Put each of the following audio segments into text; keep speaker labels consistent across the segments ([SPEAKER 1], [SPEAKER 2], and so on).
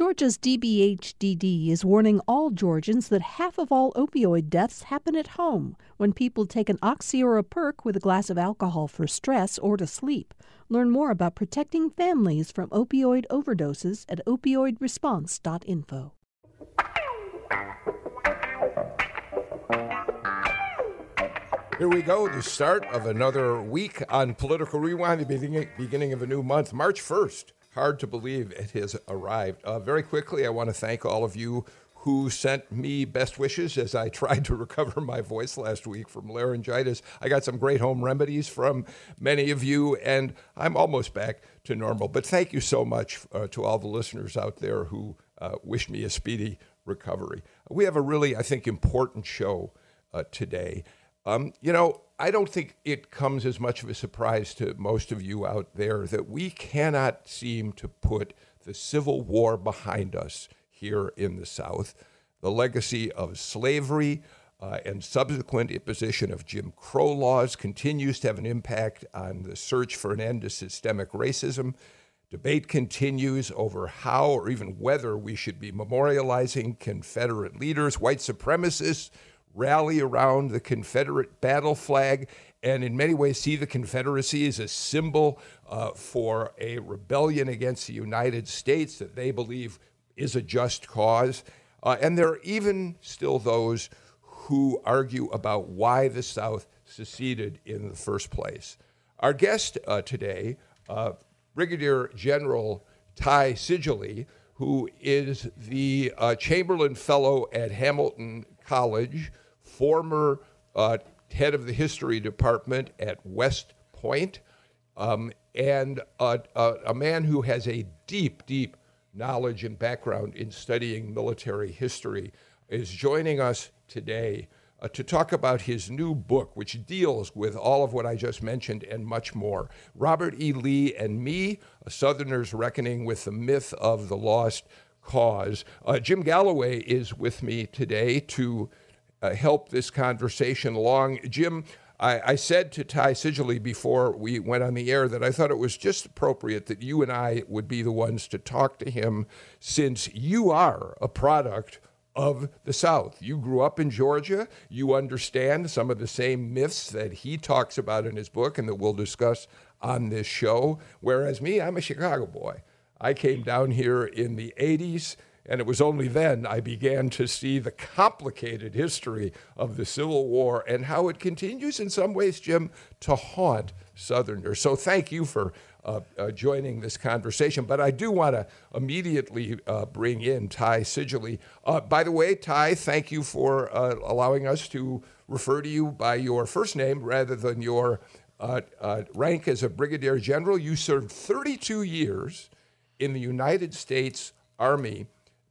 [SPEAKER 1] Georgia's DBHDD is warning all Georgians that half of all opioid deaths happen at home when people take an oxy or a perk with a glass of alcohol for stress or to sleep. Learn more about protecting families from opioid overdoses at opioidresponse.info.
[SPEAKER 2] Here we go, the start of another week on Political Rewind, the beginning, of a new month, March 1st. Hard to believe it has arrived. Uh, very quickly, I want to thank all of you who sent me best wishes as I tried to recover my voice last week from laryngitis. I got some great home remedies from many of you, and I'm almost back to normal. But thank you so much uh, to all the listeners out there who uh, wish me a speedy recovery. We have a really, I think, important show uh, today. Um, you know, I don't think it comes as much of a surprise to most of you out there that we cannot seem to put the Civil War behind us here in the South. The legacy of slavery uh, and subsequent imposition of Jim Crow laws continues to have an impact on the search for an end to systemic racism. Debate continues over how or even whether we should be memorializing Confederate leaders, white supremacists rally around the Confederate battle flag and in many ways see the Confederacy as a symbol uh, for a rebellion against the United States that they believe is a just cause. Uh, and there are even still those who argue about why the South seceded in the first place. Our guest uh, today, uh, Brigadier General Ty Seidule, who is the uh, Chamberlain Fellow at Hamilton College, former uh, head of the history department at West Point, um, and a, a, a, man who has a deep, deep knowledge and background in studying military history, is joining us today uh, to talk about his new book, which deals with all of what I just mentioned and much more. Robert E. Lee and Me, A Southerner's Reckoning with the Myth of the Lost Cause. Uh, Jim Galloway is with me today to uh, help this conversation along. Jim, I, I, said to Ty Seidule before we went on the air that I thought it was just appropriate that you and I would be the ones to talk to him since you are a product of the South. You grew up in Georgia. You understand some of the same myths that he talks about in his book and that we'll discuss on this show. Whereas me, I'm a Chicago boy. I came down here in the 80s and it was only then I began to see the complicated history of the Civil War and how it continues in some ways, Jim, to haunt Southerners. So thank you for uh, uh, joining this conversation. But I do want to immediately uh, bring in Ty Seidule. Uh, by the way, Ty, thank you for uh, allowing us to refer to you by your first name rather than your uh, rank as a brigadier general. You served 32 years in the United States Army.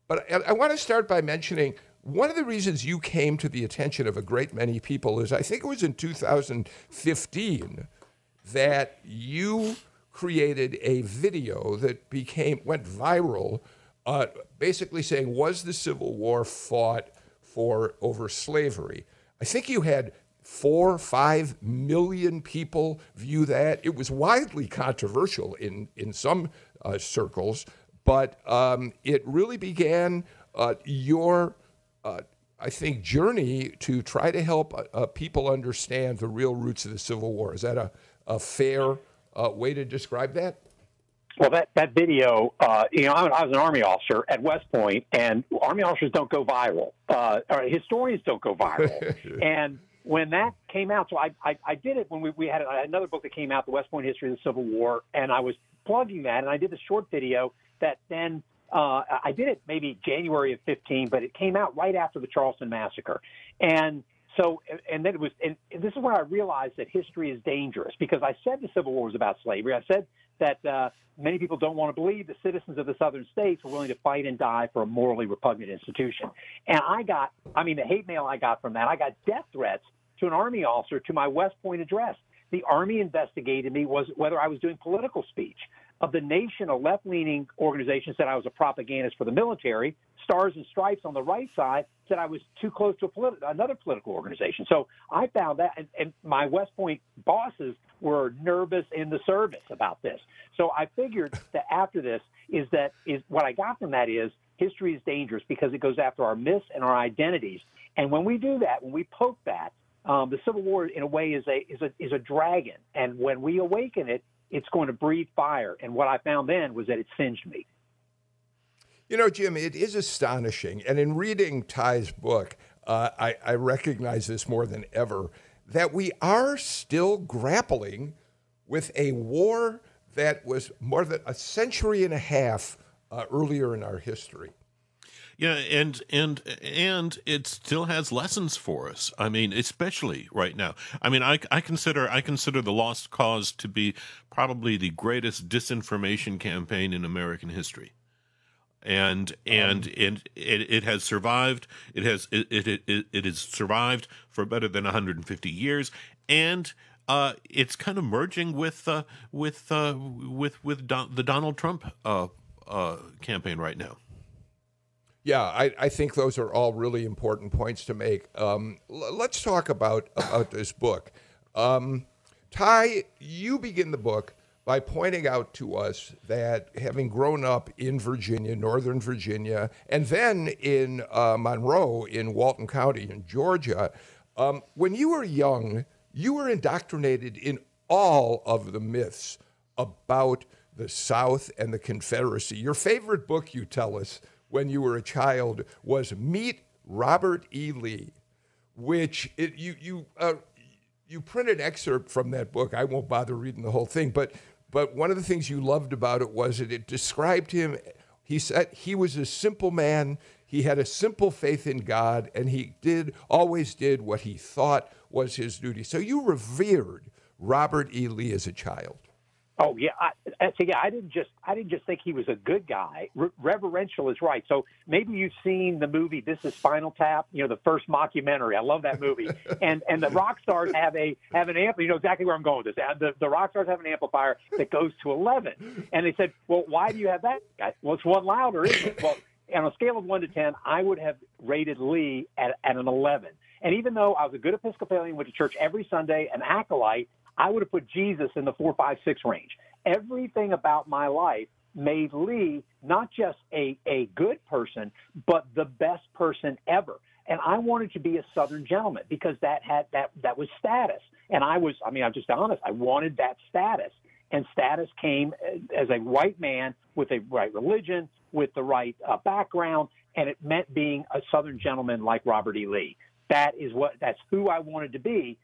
[SPEAKER 2] But I, I want to start by mentioning one of the reasons you came to the attention of a great many people is I think it was in 2015 that you created a video that became went viral, uh, basically saying was the Civil War fought for over slavery? I think you had four, five million people view that. It was widely controversial in in some uh, circles. But um, it really began uh, your, uh, I think, journey to try to help uh, uh, people understand the real roots of the Civil War. Is that a, a fair uh, way to describe that?
[SPEAKER 3] Well, that, that video, uh, you know, I, I, was an Army officer at West Point, and Army officers don't go viral. Uh, historians don't go viral. and when that came out, so I, I, I did it when we, we had another book that came out, The West Point History of the Civil War, and I was plugging that, and I did the short video that then uh, I did it maybe January of 15, but it came out right after the Charleston massacre. And so, and then it was, and this is where I realized that history is dangerous because I said the Civil War was about slavery. I said that uh, many people don't want to believe the citizens of the southern states were willing to fight and die for a morally repugnant institution. And I got, I mean, the hate mail I got from that, I got death threats to an Army officer to my West Point address. The Army investigated me was whether I was doing political speech of the nation, a left leaning organization said I was a propagandist for the military. Stars and Stripes on the right side said I was too close to politi- another political organization. So I found that, and, and my West Point bosses were nervous in the service about this. So I figured that after this, is that is what I got from that is history is dangerous because it goes after our myths and our identities. And when we do that, when we poke that, um, the Civil War in a way is a is a is a dragon, and when we awaken it, it's going to breathe fire. And what I found then was that it singed me.
[SPEAKER 2] You know, Jim, it is astonishing. And in reading Ty's book, uh, I, I recognize this more than ever that we are still grappling with a war that was more than a century and a half uh, earlier in our history.
[SPEAKER 4] Yeah, and and and it still has lessons for us. I mean, especially right now. I mean, I, I consider I consider the Lost Cause to be probably the greatest disinformation campaign in American history and and um, it, it, it has survived. It has it it it, it has survived for better than 150 years, and uh, it's kind of merging with uh, with uh, with with Don, the Donald Trump uh, uh, campaign right now.
[SPEAKER 2] Yeah, I, I think those are all really important points to make. Um, l- let's talk about about this book. Um, Ty, you begin the book by pointing out to us that having grown up in Virginia, Northern Virginia, and then in uh, Monroe in Walton County in Georgia, um, when you were young, you were indoctrinated in all of the myths about the South and the Confederacy. Your favorite book, you tell us, when you were a child was Meet Robert E. Lee, which it, you you uh, you print an excerpt from that book. I won't bother reading the whole thing, but but one of the things you loved about it was that it described him. He said he was a simple man. He had a simple faith in God, and he did always did what he thought was his duty. So you revered Robert E. Lee as a child.
[SPEAKER 3] Oh yeah, I, so yeah. I didn't just I didn't just think he was a good guy. Re- reverential is right. So maybe you've seen the movie This Is Spinal Tap. You know the first mockumentary. I love that movie. and and the rock stars have a have an amp. You know exactly where I'm going with this. Uh, the the rock stars have an amplifier that goes to 11. And they said, well, why do you have that? Guy? Well, it's one louder, isn't it? Well, on a scale of one to ten, I would have rated Lee at at an 11. And even though I was a good Episcopalian, went to church every Sunday, an acolyte, I would have put Jesus in the four, five, six range. Everything about my life made Lee not just a, a good person, but the best person ever. And I wanted to be a Southern gentleman because that had that that was status. And I was, I mean, I'm just honest. I wanted that status, and status came as a white man with a right religion, with the right uh, background, and it meant being a Southern gentleman like Robert E. Lee. That is what that's who I wanted to be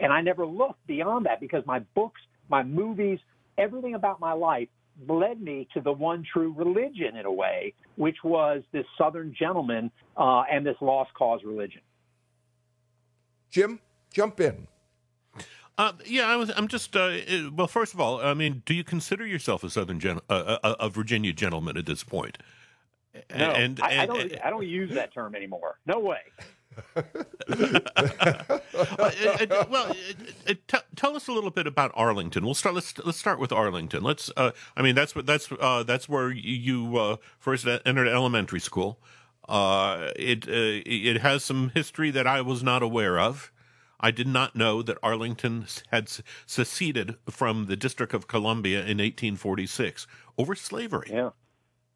[SPEAKER 3] and I never looked beyond that because my books, my movies, everything about my life led me to the one true religion in a way, which was this Southern gentleman uh, and this lost cause religion.
[SPEAKER 2] Jim, jump in.
[SPEAKER 4] Uh, yeah, I was. I'm just. Uh, well, first of all, I mean, do you consider yourself a Southern gen- uh, a, a Virginia gentleman at this point?
[SPEAKER 3] No, and, and, I, I, don't. I don't use that term anymore. No way.
[SPEAKER 4] Well, t- tell us a little bit about Arlington. We'll start. Let's let's start with Arlington. Let's. Uh, I mean, that's what that's uh, that's where you uh, first entered elementary school. Uh, it uh, it has some history that I was not aware of. I did not know that Arlington had seceded from the District of Columbia in 1846 over slavery.
[SPEAKER 3] Yeah.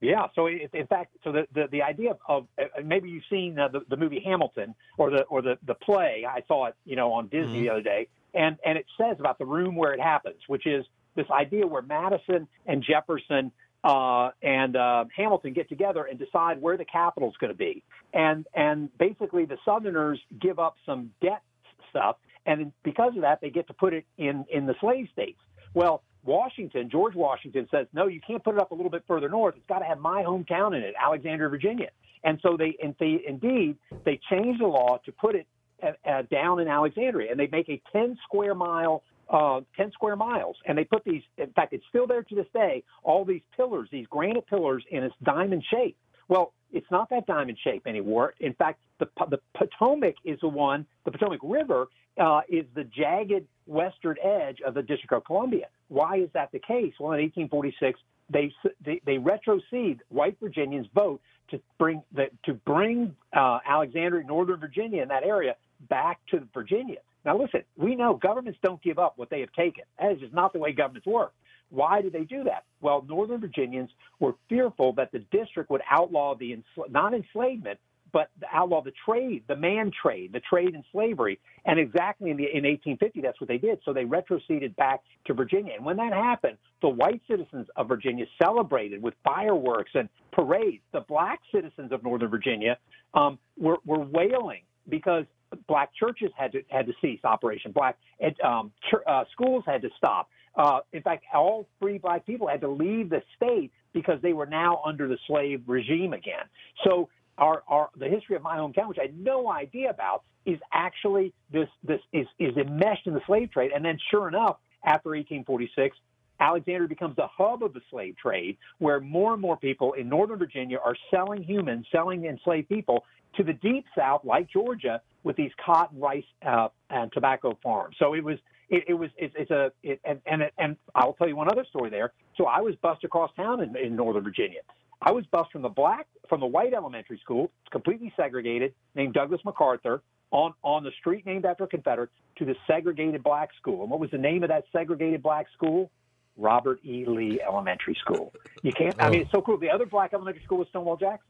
[SPEAKER 3] Yeah. So it, in fact, so the, the, the idea of, of uh, maybe you've seen uh, the, the movie Hamilton or the or the the play. I saw it, you know, on Disney mm-hmm. the other day, and and it says about the room where it happens, which is this idea where Madison and Jefferson uh, and uh, Hamilton get together and decide where the capital is going to be, and and basically the Southerners give up some debt stuff, and because of that, they get to put it in in the slave states. Well, Washington, George Washington says, no, you can't put it up a little bit further north. It's got to have my hometown in it, Alexandria, Virginia. And so they, and they indeed, they changed the law to put it uh, uh, down in Alexandria, and they make a 10 square mile, uh, 10 square miles, and they put these. In fact, it's still there to this day. All these pillars, these granite pillars, in its diamond shape. Well, it's not that diamond shape anymore. In fact, the the Potomac is the one. The Potomac River uh, is the jagged western edge of the District of Columbia. Why is that the case? Well, in 1846, they they, they retrocede white Virginians' vote to bring the, to bring uh, Alexandria, Northern Virginia, in that area back to Virginia. Now, listen, we know governments don't give up what they have taken. That is just not the way governments work. Why did they do that? Well, Northern Virginians were fearful that the district would outlaw the ensl- not enslavement, but outlaw the trade, the man trade, the trade in slavery. And exactly in, the, in 1850, that's what they did. So they retroceded back to Virginia. And when that happened, the white citizens of Virginia celebrated with fireworks and parades. The black citizens of Northern Virginia um, were, were wailing because black churches had to had to cease operation. Black um, ch- uh, schools had to stop. Uh, in fact, all free black people had to leave the state because they were now under the slave regime again. So our, our the history of my hometown, which I had no idea about, is actually this this is is enmeshed in the slave trade. And then, sure enough, after 1846, Alexandria becomes the hub of the slave trade, where more and more people in Northern Virginia are selling humans, selling enslaved people to the deep South, like Georgia, with these cotton, rice, uh, and tobacco farms. So it was, it, it was, it's, it's a, it, and and and I'll tell you one other story there. So I was bused across town in, in Northern Virginia. I was bused from the black, from the white elementary school, completely segregated, named Douglas MacArthur, on on the street named after a Confederate, to the segregated black school. And what was the name of that segregated black school? Robert E. Lee Elementary School. You can't. I mean, it's so cool. The other black elementary school was Stonewall Jackson.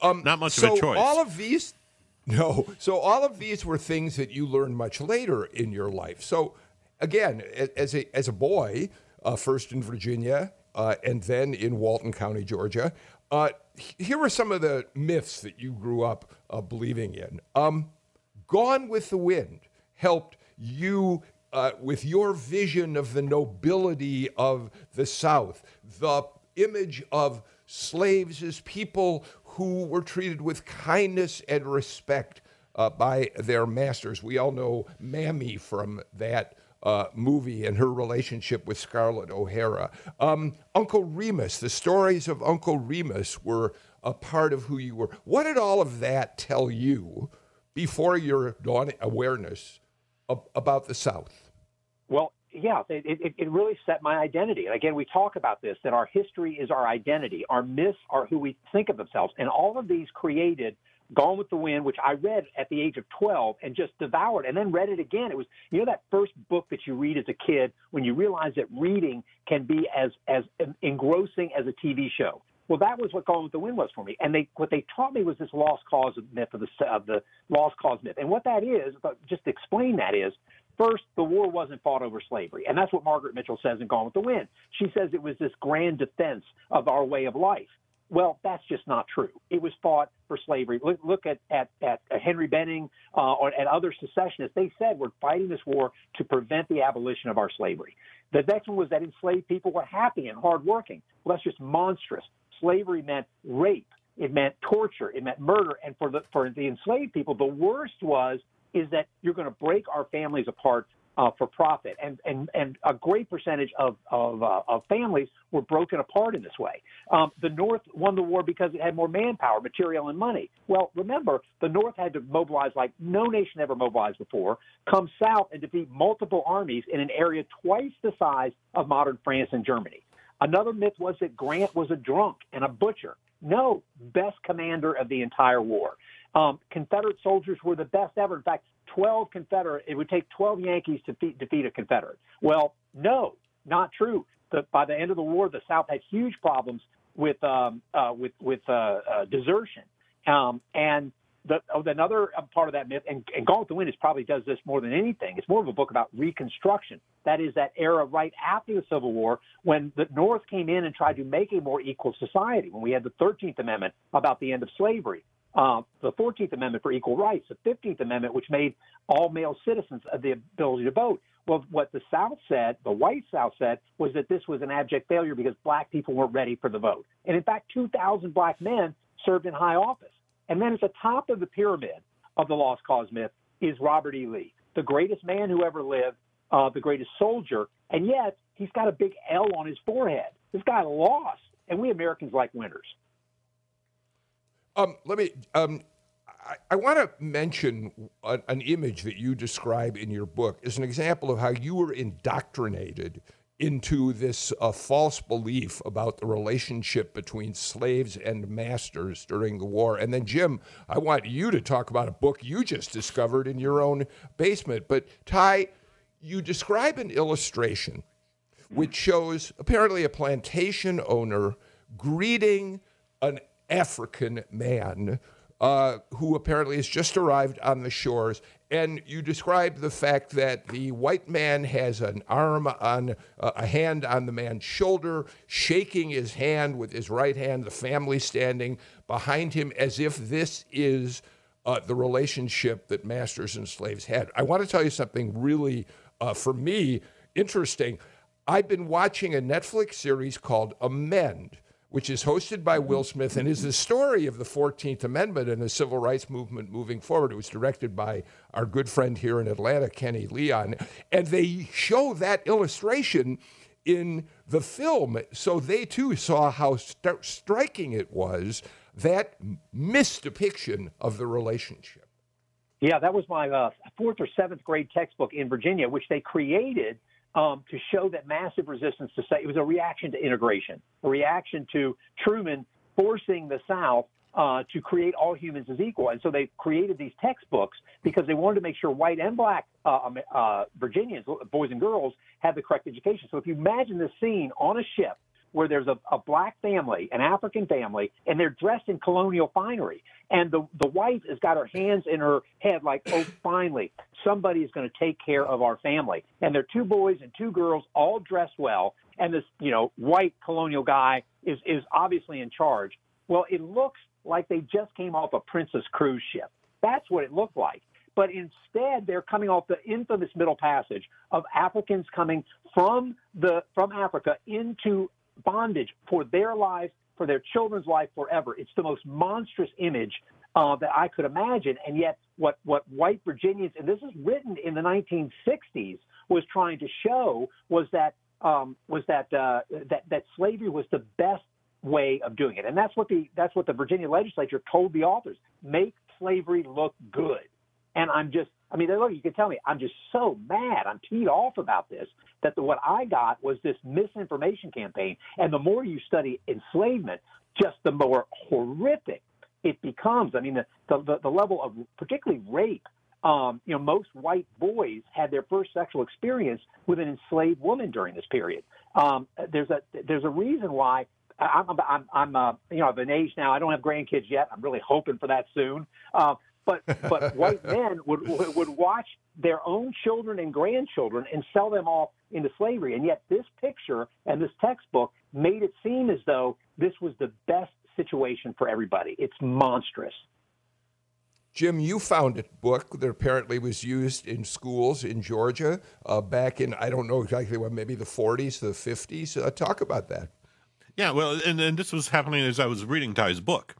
[SPEAKER 4] Um, Not much
[SPEAKER 2] so
[SPEAKER 4] of a choice.
[SPEAKER 2] All of these, no. So all of these were things that you learned much later in your life. So again, as a as a boy, uh, first in Virginia uh, and then in Walton County, Georgia. Uh, here are some of the myths that you grew up uh, believing in. Um, Gone with the Wind helped you uh, with your vision of the nobility of the South, the image of slaves as people who were treated with kindness and respect uh, by their masters. We all know Mammy from that uh, movie and her relationship with Scarlett O'Hara. Um, Uncle Remus, the stories of Uncle Remus were a part of who you were. What did all of that tell you before your dawn awareness of, about the South?
[SPEAKER 3] Well, yeah, it, it, it really set my identity. And again, we talk about this that our history is our identity. Our myths are who we think of themselves. And all of these created Gone with the Wind, which I read at the age of 12 and just devoured and then read it again. It was, you know, that first book that you read as a kid when you realize that reading can be as, as engrossing as a TV show. Well, that was what Gone with the Wind was for me. And they, what they taught me was this lost cause myth of the, of the lost cause myth. And what that is, just to explain that is, First, the war wasn't fought over slavery. And that's what Margaret Mitchell says in Gone with the Wind. She says it was this grand defense of our way of life. Well, that's just not true. It was fought for slavery. Look, look at, at, at Henry Benning uh, or, and other secessionists. They said we're fighting this war to prevent the abolition of our slavery. The next one was that enslaved people were happy and hardworking. Well, that's just monstrous. Slavery meant rape. It meant torture. It meant murder. And for the, for the enslaved people, the worst was is that you're going to break our families apart uh, for profit. And, and, and a great percentage of, of, uh, of families were broken apart in this way. Um, the North won the war because it had more manpower, material, and money. Well, remember, the North had to mobilize like no nation ever mobilized before, come south and defeat multiple armies in an area twice the size of modern France and Germany. Another myth was that Grant was a drunk and a butcher. No, best commander of the entire war. Um, Confederate soldiers were the best ever. In fact, 12 Confederate, it would take 12 Yankees to defeat, defeat a Confederate. Well, no, not true. The, by the end of the war, the South had huge problems with um, uh, with with uh, uh, desertion. Um, and the, oh, another part of that myth, and, and Gone with the Wind is probably does this more than anything. It's more of a book about Reconstruction. That is that era right after the Civil War when the North came in and tried to make a more equal society. When we had the 13th Amendment about the end of slavery, uh, the 14th Amendment for equal rights, the 15th Amendment, which made all male citizens of the ability to vote. Well, what the South said, the white South said, was that this was an abject failure because black people weren't ready for the vote. And in fact, 2,000 black men served in high office. And then at the top of the pyramid of the lost cause myth is Robert E. Lee, the greatest man who ever lived, uh, the greatest soldier, and yet he's got a big L on his forehead. This guy lost, and we Americans like winners.
[SPEAKER 2] Um, let me. Um, I, I want to mention a, an image that you describe in your book as an example of how you were indoctrinated into this uh, false belief about the relationship between slaves and masters during the war. And then, Jim, I want you to talk about a book you just discovered in your own basement. But, Ty, you describe an illustration which shows apparently a plantation owner greeting an African man uh, who apparently has just arrived on the shores. And you describe the fact that the white man has an arm on uh, a hand on the man's shoulder, shaking his hand with his right hand, the family standing behind him as if this is uh, the relationship that masters and slaves had. I want to tell you something really, uh, for me, interesting. I've been watching a Netflix series called Amend which is hosted by Will Smith and is the story of the 14th Amendment and the civil rights movement moving forward. It was directed by our good friend here in Atlanta, Kenny Leon. And they show that illustration in the film. So they too saw how st- striking it was that misdepiction of the relationship.
[SPEAKER 3] Yeah, that was my uh, fourth or seventh grade textbook in Virginia, which they created um, to show that massive resistance to say it was a reaction to integration, a reaction to Truman forcing the South uh, to create all humans as equal. And so they created these textbooks because they wanted to make sure white and black uh, um, uh, Virginians, boys and girls, had the correct education. So if you imagine the scene on a ship where there's a, a black family, an African family, and they're dressed in colonial finery. And the, the wife has got her hands in her head, like, oh, finally, somebody is going to take care of our family. And they're two boys and two girls, all dressed well. And this, you know, white colonial guy is, is obviously in charge. Well, it looks like they just came off a Princess cruise ship. That's what it looked like but instead they're coming off the infamous middle passage of Africans coming from the from Africa into bondage for their lives, for their children's life forever. It's the most monstrous image uh, that I could imagine. And yet, what, what white Virginians, and this is written in the 1960s, was trying to show was that um, was that, uh, that that slavery was the best way of doing it, and that's what the that's what the Virginia legislature told the authors: make slavery look good. And I'm just I mean, look, you can tell me I'm just so mad. I'm teed off about this that the, what I got was this misinformation campaign. And the more you study enslavement, just the more horrific it becomes. I mean, the, the, the level of particularly rape. Um, you know, most white boys had their first sexual experience with an enslaved woman during this period. Um, there's a there's a reason why I'm I'm, I'm uh, you know I've an age now. I don't have grandkids yet. I'm really hoping for that soon. Uh, but but white men would would watch their own children and grandchildren and sell them off into slavery. And yet this picture and this textbook made it seem as though this was the best situation for everybody. It's monstrous.
[SPEAKER 2] Jim, you found a book that apparently was used in schools in Georgia uh, back in, I don't know exactly what, maybe the 40s, the 50s. Uh, talk about that.
[SPEAKER 4] Yeah, well, and, and this was happening as I was reading Ty's book.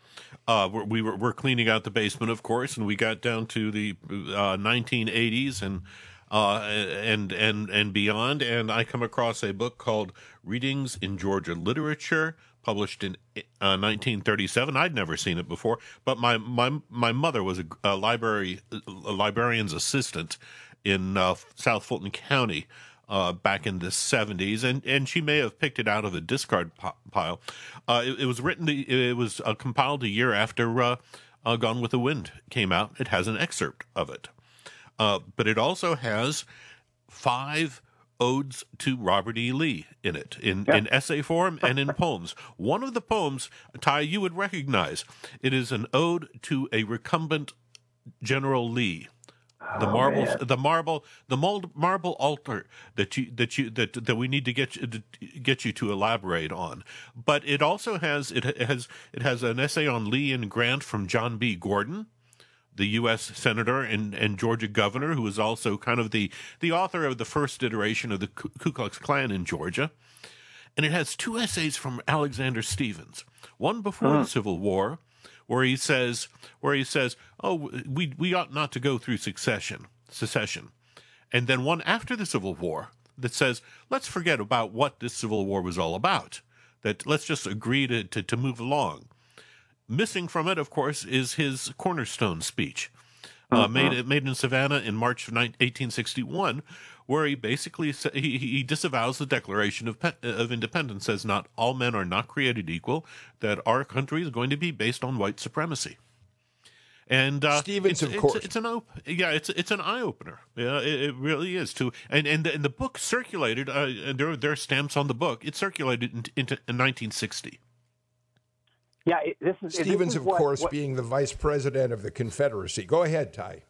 [SPEAKER 4] Uh, we were we're cleaning out the basement, of course, and we got down to the uh, 1980s and uh, and and and beyond. And I come across a book called "Readings in Georgia Literature," published in 1937. Uh, I'd never seen it before, but my my my mother was a, a library a librarian's assistant in uh, South Fulton County uh, back in the 70s, and, and she may have picked it out of a discard pile. Uh, it, it, was written, it was uh, compiled a year after uh, uh, Gone with the Wind came out. It has an excerpt of it. Uh, but it also has five odes to Robert E. Lee in it, in, yeah. in essay form and in poems. One of the poems, Ty, you would recognize. It is an ode to a recumbent General Lee the oh, marbles, man. the marble, the mold, marble altar that you that you that that we need to get you, to get you to elaborate on. But it also has it has it has an essay on Lee and Grant from John B. Gordon, the U.S. senator and, and Georgia governor, who was also kind of the the author of the first iteration of the Ku Klux Klan in Georgia. And it has two essays from Alexander Stephens, one before uh-huh. the Civil War where he says where he says, "Oh, we we ought not to go through succession, secession," and then one after the Civil War that says, "Let's forget about what this Civil War was all about. That let's just agree to to, to move along." Missing from it, of course, is his cornerstone speech, uh, uh-huh. made made in Savannah in March of 1861, where he basically he, he disavows the Declaration of of Independence, says not all men are not created equal, that our country is going to be based on white supremacy. And uh,
[SPEAKER 2] Stephens,
[SPEAKER 4] it's,
[SPEAKER 2] of course,
[SPEAKER 4] it's, it's an op- yeah, it's it's an eye opener. Yeah, it, it, really is too. And and and the book circulated. Uh, there there are stamps on the book. It circulated into in, in 1960.
[SPEAKER 3] Yeah, it, this is
[SPEAKER 2] Stephens,
[SPEAKER 3] this is
[SPEAKER 2] of
[SPEAKER 3] what,
[SPEAKER 2] course,
[SPEAKER 3] what,
[SPEAKER 2] being the vice president of the Confederacy. Go ahead, Ty.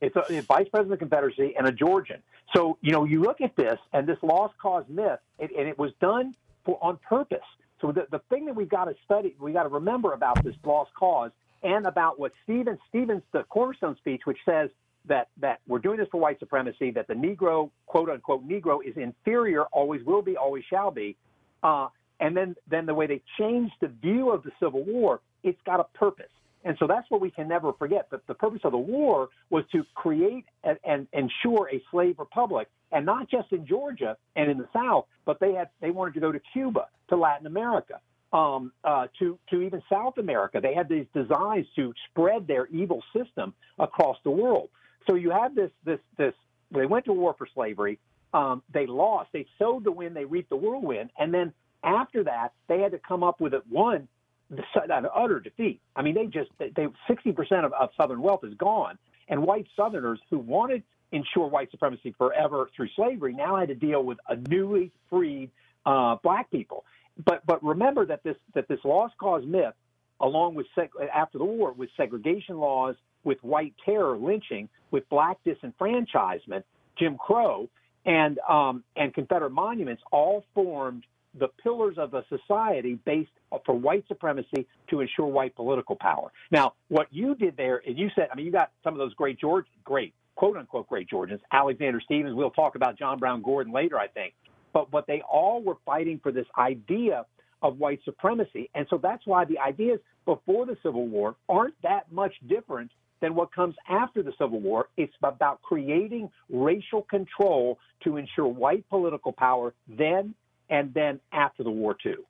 [SPEAKER 3] It's a, a, vice president of the Confederacy and a Georgian. So you know, you look at this and this lost cause myth, it, and it was done for on purpose. So the, the thing that we've got to study, we got to remember about this lost cause and about what Stephens Stephens the cornerstone speech, which says that that we're doing this for white supremacy, that the Negro quote unquote Negro is inferior, always will be, always shall be. Uh, and then then the way they changed the view of the Civil War, it's got a purpose. And so that's what we can never forget. That the purpose of the war was to create and, and ensure a slave republic, and not just in Georgia and in the South, but they had they wanted to go to Cuba, to Latin America, um, uh, to to even South America. They had these designs to spread their evil system across the world. So you have this this this. They went to war for slavery. Um, they lost. They sowed the wind. They reaped the whirlwind. And then after that, they had to come up with it. One, an utter defeat. I mean, they just they sixty percent of, of Southern wealth is gone, and white Southerners who wanted ensure white supremacy forever through slavery now had to deal with a newly freed uh, black people. But but remember that this that this lost cause myth, along with seg- after the war, with segregation laws, with white terror, lynching, with black disenfranchisement, Jim Crow, and um, and Confederate monuments, all formed the pillars of a society based for white supremacy to ensure white political power. Now, what you did there, and you said, I mean, you got some of those great George, great quote unquote great Georgians, Alexander Stephens. We'll talk about John Brown Gordon later, I think. But but they all were fighting for this idea of white supremacy, and so that's why the ideas before the Civil War aren't that much different than what comes after the Civil War. It's about creating racial control to ensure white political power then and then after the war too.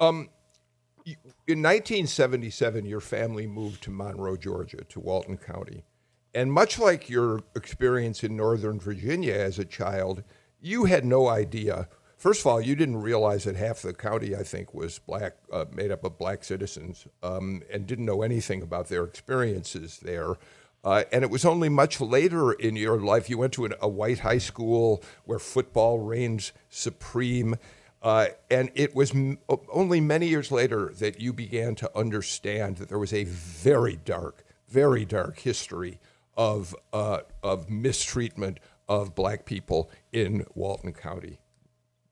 [SPEAKER 2] Um, in 1977, your family moved to Monroe, Georgia, to Walton County. And much like your experience in Northern Virginia as a child, you had no idea. First of all, you didn't realize that half the county, I think, was black, uh, made up of black citizens, um, and didn't know anything about their experiences there. Uh, and it was only much later in your life you went to an, a white high school where football reigns supreme. Uh, and it was m- only many years later that you began to understand that there was a very dark, very dark history of, uh, of mistreatment of black people in Walton County.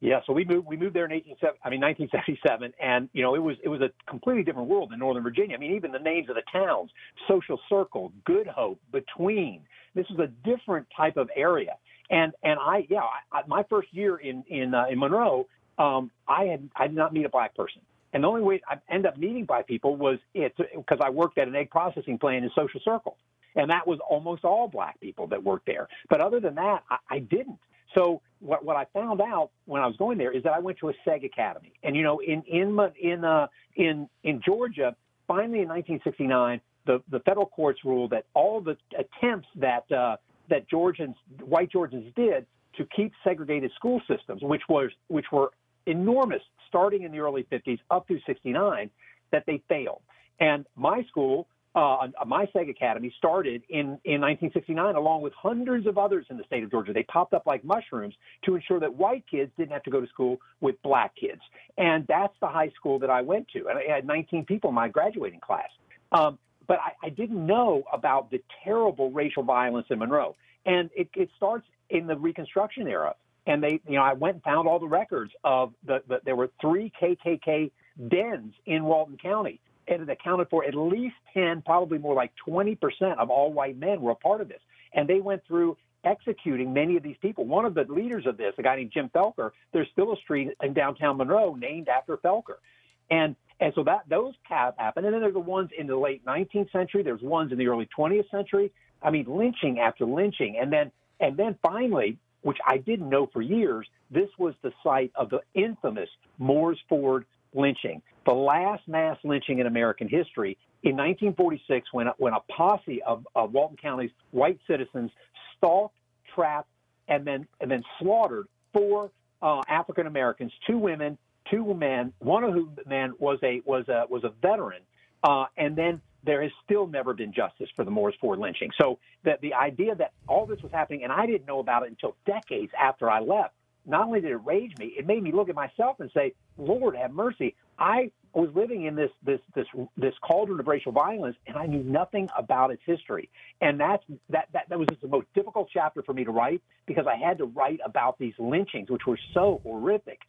[SPEAKER 3] Yeah, so we moved we moved there in 18, I mean 1977, and you know it was it was a completely different world in Northern Virginia. I mean even the names of the towns, Social Circle, Good Hope, Between. This was a different type of area, and and I yeah I, my first year in in uh, in Monroe, um, I had I did not meet a black person, and the only way I end up meeting black people was it because I worked at an egg processing plant in Social Circle, and that was almost all black people that worked there. But other than that, I, I didn't. So what, what I found out when I was going there is that I went to a SEG academy, and you know, in in in uh, in in Georgia, finally in 1969, the the federal courts ruled that all the attempts that uh, that Georgians, white Georgians, did to keep segregated school systems, which was which were enormous, starting in the early 50s up through 69, that they failed. And my school uh, my SEG Academy started in, in 1969 along with hundreds of others in the state of Georgia. They popped up like mushrooms to ensure that white kids didn't have to go to school with black kids. And that's the high school that I went to. And I had 19 people in my graduating class. Um, but I, I didn't know about the terrible racial violence in Monroe. And it, it starts in the Reconstruction era. And they, you know, I went and found all the records of the, the there were three KKK dens in Walton County and it accounted for at least 10, probably more like 20% of all white men were a part of this. And they went through executing many of these people. One of the leaders of this, a guy named Jim Felker, there's still a street in downtown Monroe named after Felker. And and so that those have happened. And then there's the ones in the late 19th century. There's ones in the early 20th century. I mean, lynching after lynching. And then and then finally, which I didn't know for years, this was the site of the infamous Moores Ford lynching, the last mass lynching in American history in 1946 when, when a posse of, of Walton County's white citizens stalked, trapped, and then, and then slaughtered four uh, African Americans, two women, two men, one of whom men was a, was a, was a veteran, uh, and then there has still never been justice for the Moores Ford lynching. So that the idea that all this was happening and I didn't know about it until decades after I left, not only did it rage me, it made me look at myself and say, Lord have mercy. I was living in this this this this cauldron of racial violence and I knew nothing about its history. And that's that that, that was just the most difficult chapter for me to write because I had to write about these lynchings, which were so horrific.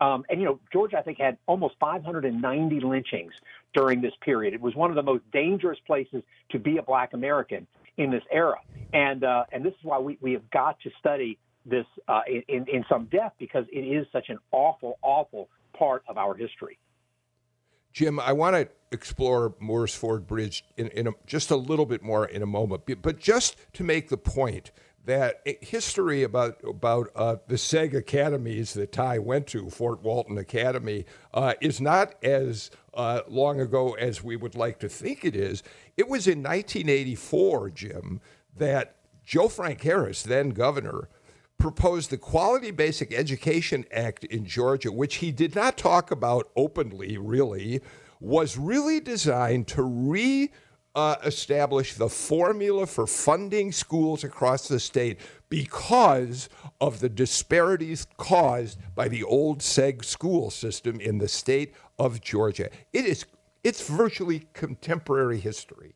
[SPEAKER 3] Um, and you know, Georgia, I think, had almost 590 lynchings during this period. It was one of the most dangerous places to be a Black American in this era, and uh, and this is why we, we have got to study this uh, in in some depth because it is such an awful, awful part of our history.
[SPEAKER 2] Jim, I want to explore Moores Ford Bridge in, in a, just a little bit more in a moment, but just to make the point that history about about uh, the SEG academies that Ty went to, George Walton Academy, uh, is not as uh, long ago as we would like to think it is. It was in 1984, Jim, that Joe Frank Harris, then governor, proposed the Quality Basic Education Act in Georgia, which he did not talk about openly, really, was really designed to re uh, establish the formula for funding schools across the state because of the disparities caused by the old SEG school system in the state of Georgia. It is it's virtually contemporary history.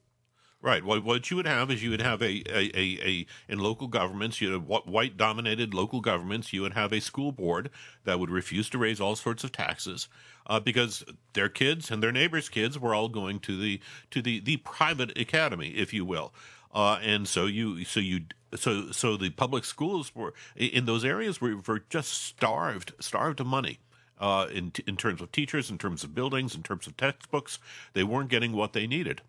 [SPEAKER 4] Right. What, what you would have is you would have a, a, a, a in local governments, you have white dominated local governments, you would have a school board that would refuse to raise all sorts of taxes uh, because their kids and their neighbors' kids were all going to the to the, the private academy, if you will. Uh, and so you so you so so the public schools were in those areas were, were just starved starved of money. Uh, in in terms of teachers, in terms of buildings, in terms of textbooks, they weren't getting what they needed.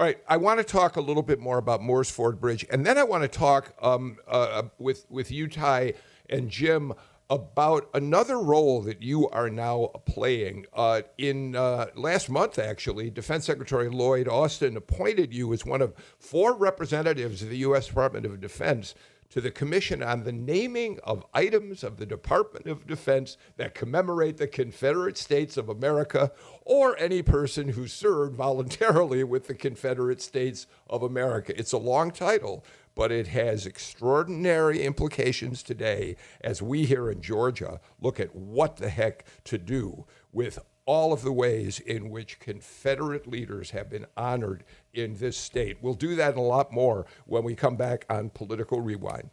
[SPEAKER 2] All right, I want to talk a little bit more about Moores Ford Bridge, and then I want to talk um, uh, with with you, Ty, and Jim about another role that you are now playing. Uh, in uh, last month, actually, Defense Secretary Lloyd Austin appointed you as one of four representatives of the U.S. Department of Defense to the Commission on the Naming of Items of the Department of Defense that commemorate the Confederate States of America or any person who served voluntarily with the Confederate States of America. It's a long title, but it has extraordinary implications today as we here in Georgia look at what the heck to do with all of the ways in which Confederate leaders have been honored in this state. We'll do that and a lot more when we come back on Political Rewind.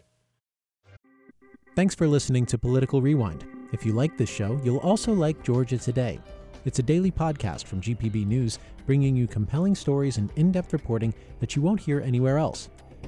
[SPEAKER 5] Thanks for listening to Political Rewind. If you like this show, you'll also like Georgia Today. It's a daily podcast from GPB News, bringing you compelling stories and in depth reporting that you won't hear anywhere else.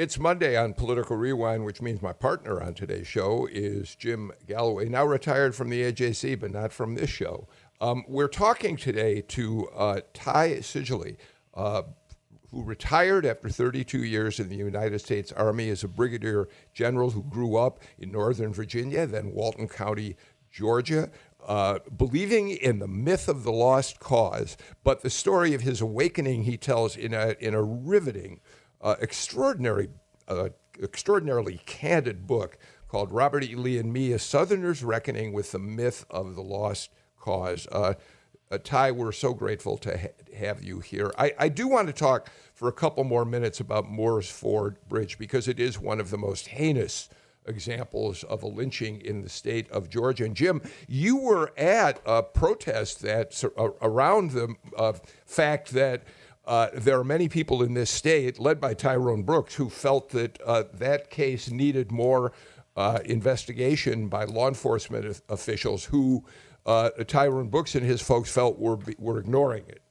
[SPEAKER 2] It's Monday on Political Rewind, which means my partner on today's show is Jim Galloway, now retired from the AJC, but not from this show. Um, we're talking today to uh, Ty Seidule, uh, who retired after 32 years in the United States Army as a brigadier general who grew up in Northern Virginia, then Walton County, Georgia. Uh, believing in the myth of the lost cause, but the story of his awakening he tells in a, in a riveting uh, extraordinary, uh, extraordinarily candid book called Robert E. Lee and Me: A Southerner's Reckoning with the Myth of the Lost Cause. Uh, uh Ty, we're so grateful to ha- have you here. I, I do want to talk for a couple more minutes about Moores Ford Bridge because it is one of the most heinous examples of a lynching in the state of Georgia. And Jim, you were at a protest that uh, around the uh, fact that uh, there are many people in this state, led by Tyrone Brooks, who felt that uh, that case needed more uh, investigation by law enforcement officials who uh, Tyrone Brooks and his folks felt were, were ignoring it.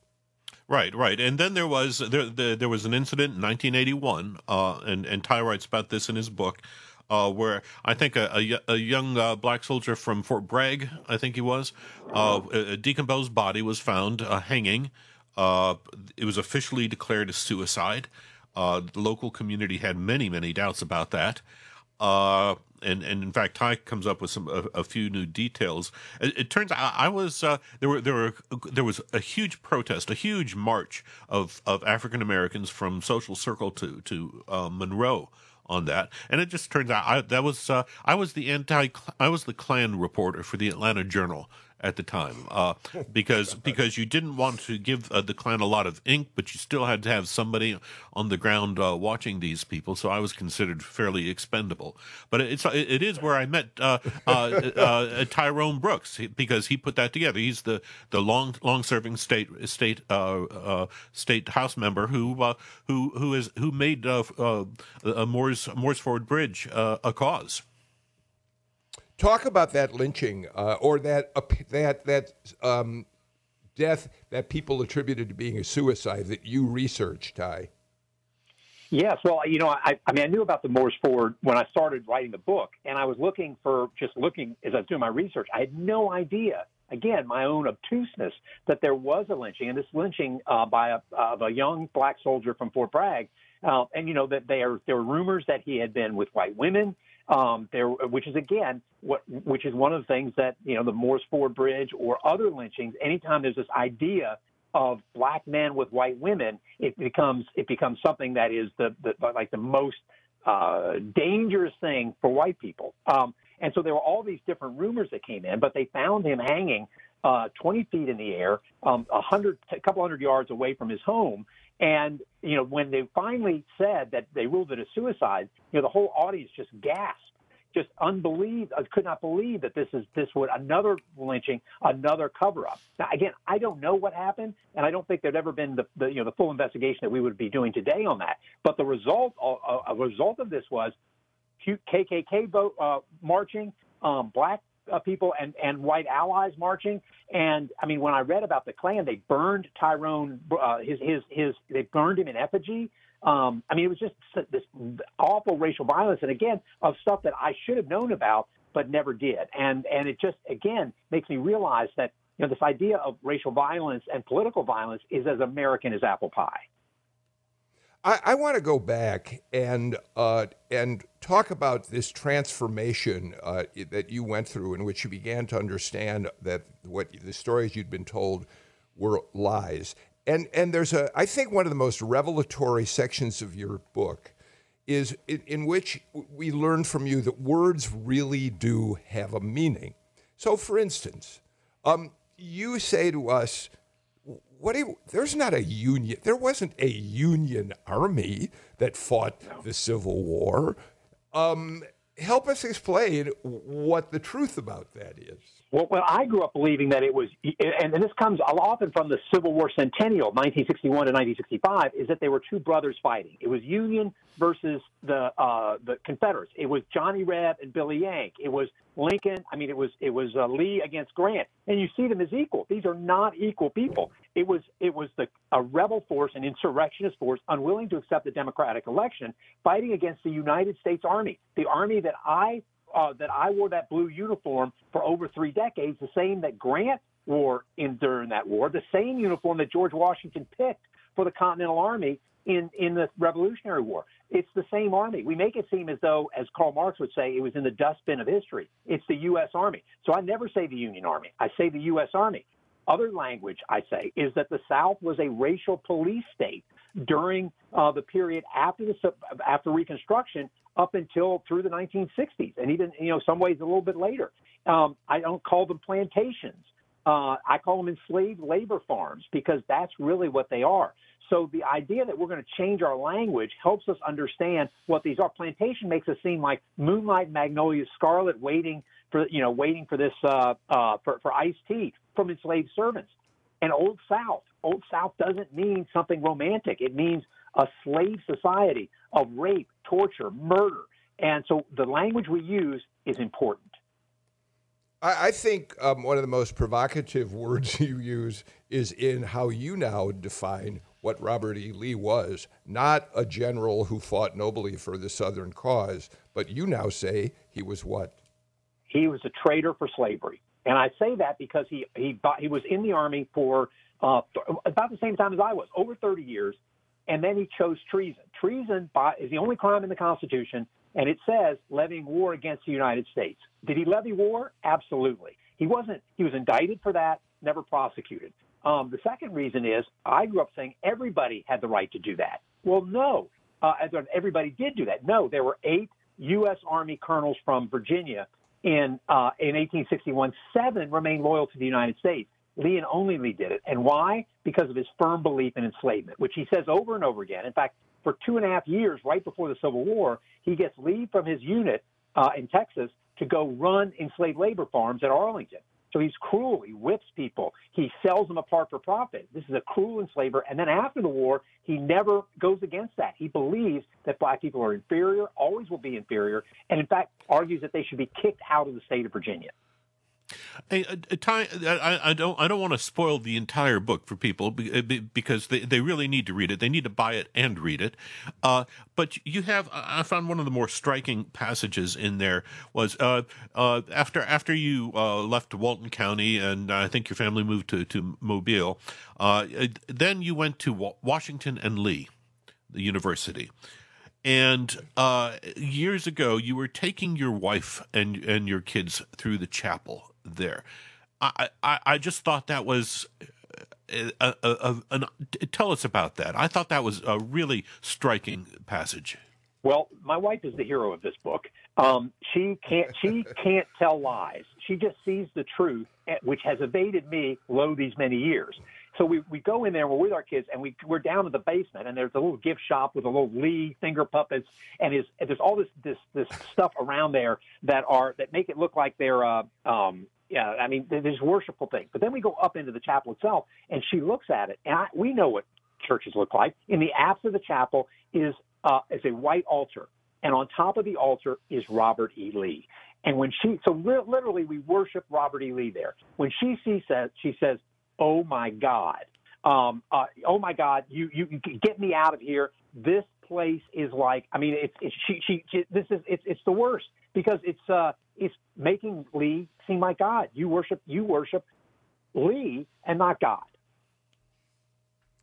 [SPEAKER 4] Right, right, and then there was there there, there was an incident in 1981, uh, and and Ty writes about this in his book, uh, where I think a, a, a young uh, black soldier from Fort Bragg, I think he was, uh, a decomposed body was found hanging uh, it was officially declared a suicide. Uh, the local community had many, many doubts about that. Uh, and, and in fact, Ty comes up with some a, a few new details. It, it turns out I was uh, there were there were there was a huge protest, a huge march of of African Americans from Social Circle to to uh, Monroe on that, and it just turns out I, that was uh, I was the anti I was the Klan reporter for the Atlanta Journal at the time uh, because because you didn't want to give uh, the Klan a lot of ink, but you still had to have somebody on the ground uh, watching these people. So I was considered fairly expendable. But it's it is where I met uh, uh, uh, Tyrone Brooks because he put that together. He's the, the long long serving state state state house member who who who is who made Moores Moores Ford Bridge a cause.
[SPEAKER 2] Talk about that lynching uh, or that uh, that that um, death that people attributed to being a suicide that you researched, Ty.
[SPEAKER 3] Yes, well, you know, I, I mean, I knew about the Moores Ford when I started writing the book, and I was looking for just looking as I was doing my research. I had no idea, again, my own obtuseness, that there was a lynching, and this lynching uh, by a, of a young black soldier from Fort Bragg, uh, and you know that there there were rumors that he had been with white women, um, there, which is again, what, which is one of the things that you know the Moores Ford Bridge or other lynchings. Anytime there's this idea of black men with white women, it becomes it becomes something that is the, the like the most uh, dangerous thing for white people. Um, and so there were all these different rumors that came in, but they found him hanging uh, 20 feet in the air, um, a hundred, a couple hundred yards away from his home. And you know, when they finally said that they ruled it a suicide, you know, the whole audience just gasped, just unbelieved, uh, could not believe that this is this would another lynching, another cover up. Now, again, I don't know what happened, and I don't think there'd ever been the, the you know the full investigation that we would be doing today on that. But the result, a, a result of this was KKK vote uh, marching, um, black uh, people and, and white allies marching. And I mean, when I read about the Klan, they burned Tyrone, uh, his, his, his, they burned him in effigy. Um, I mean, it was just this awful racial violence, and again, of stuff that I should have known about but never did. And and it just again makes me realize that you know this idea of racial violence and political violence is as American as apple pie.
[SPEAKER 2] I, I want to go back and uh, and talk about this transformation uh, that you went through, in which you began to understand that what the stories you'd been told were lies. And and there's a I think one of the most revelatory sections of your book is in, in which we learn from you that words really do have a meaning. So, for instance, um, you say to us what do you, there's not a union. There wasn't a union army that fought no. the Civil War. Um, help us explain what the truth about that is.
[SPEAKER 3] Well, well, I grew up believing that it was, and, and this comes often from the Civil War centennial, 1961 to 1965, is that they were two brothers fighting. It was Union versus the uh, the Confederates. It was Johnny Reb and Billy Yank. It was Lincoln. I mean, it was it was uh, Lee against Grant, and you see them as equal. These are not equal people. It was it was the a rebel force, an insurrectionist force, unwilling to accept the democratic election, fighting against the United States Army, the army that I uh, that I wore that blue uniform for over three decades, the same that Grant wore in during that war, the same uniform that George Washington picked for the Continental Army in in the Revolutionary War. It's the same army. We make it seem as though, as Karl Marx would say, it was in the dustbin of history. It's the U.S. Army. So I never say the Union Army. I say the U.S. Army. Other language I say is that the South was a racial police state during uh, the period after the after Reconstruction up until through the 1960s, and even you know some ways a little bit later. Um, I don't call them plantations. Uh, I call them enslaved labor farms because that's really what they are. So the idea that we're going to change our language helps us understand what these are. Plantation makes us seem like moonlight, magnolia, scarlet, waiting for you know waiting for this uh, uh, for for iced tea from enslaved servants. And Old South, Old South doesn't mean something romantic. It means a slave society of rape, torture, murder. And so the language we use is important.
[SPEAKER 2] I, think um, one of the most provocative words you use is in how you now define what Robert E. Lee was, not a general who fought nobly for the Southern cause, but you now say he was what?
[SPEAKER 3] He was a traitor for slavery. And I say that because he, he, he was in the Army for uh, about the same time as I was, over 30 years, and then he chose treason. Treason by, is the only crime in the Constitution and it says levying war against the United States. Did he levy war? Absolutely. He wasn't. He was indicted for that, never prosecuted. Um, the second reason is I grew up saying everybody had the right to do that. Well, no, uh, everybody did do that. No, there were eight U.S. Army colonels from Virginia in uh, in 1861. Seven remained loyal to the United States. Lee and only Lee did it. And why? Because of his firm belief in enslavement, which he says over and over again. In fact, for two and a half years, right before the Civil War, he gets leave from his unit uh, in Texas to go run enslaved labor farms at Arlington. So he's cruel. He whips people. He sells them apart for profit. This is a cruel enslaver. And then after the war, he never goes against that. He believes that black people are inferior, always will be inferior, and in fact argues that they should be kicked out of the state of Virginia.
[SPEAKER 4] Hey, uh, uh, Ty, I, I don't I don't want to spoil the entire book for people uh, because they, they really need to read it. They need to buy it and read it. Uh, but you have I found one of the more striking passages in there was uh, uh, after after you left Walton County and I think your family moved to to Mobile. then you went to Washington and Lee, the university. And uh, years ago, you were taking your wife and and your kids through the chapel there. I I, I just thought that was. A, a, a, an, tell us about that. I thought that was a really striking passage.
[SPEAKER 3] Well, my wife is the hero of this book. Um, she can't she can't tell lies. She just sees the truth, eh, which has evaded me lo these many years. So we, we go in there, we're with our kids, and we, we're down in the basement, and there's a little gift shop with a little Lee finger puppets, and, his, and there's all this, this, this stuff around there that are, that make it look like they're, uh, um, yeah, I mean, there's worshipful things. But then we go up into the chapel itself, and she looks at it, and I, we know what churches look like. In the apse of the chapel is, uh, is a white altar, and on top of the altar is Robert E. Lee. And when she, so literally, we worship Robert E. Lee there. When she sees that, she says, oh my God, um, uh, oh my God, you, you, you get me out of here. This place is like, I mean, it's, it's she, she, she, this is, it's, it's the worst because it's, uh, it's making Lee seem like God. You worship, you worship Lee and not God.